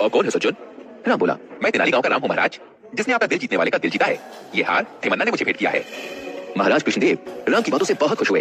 और कौन है सज्जन? राम बोला, मैं तेनाली गाँव का राम हूँ, महाराज। जिसने आपका दिल जीतने वाले का दिल जीता है, ये हार थिमन्ना ने मुझे भेंट किया है। महाराज कृष्णदेव, राम की बातों से बहुत खुश हुए।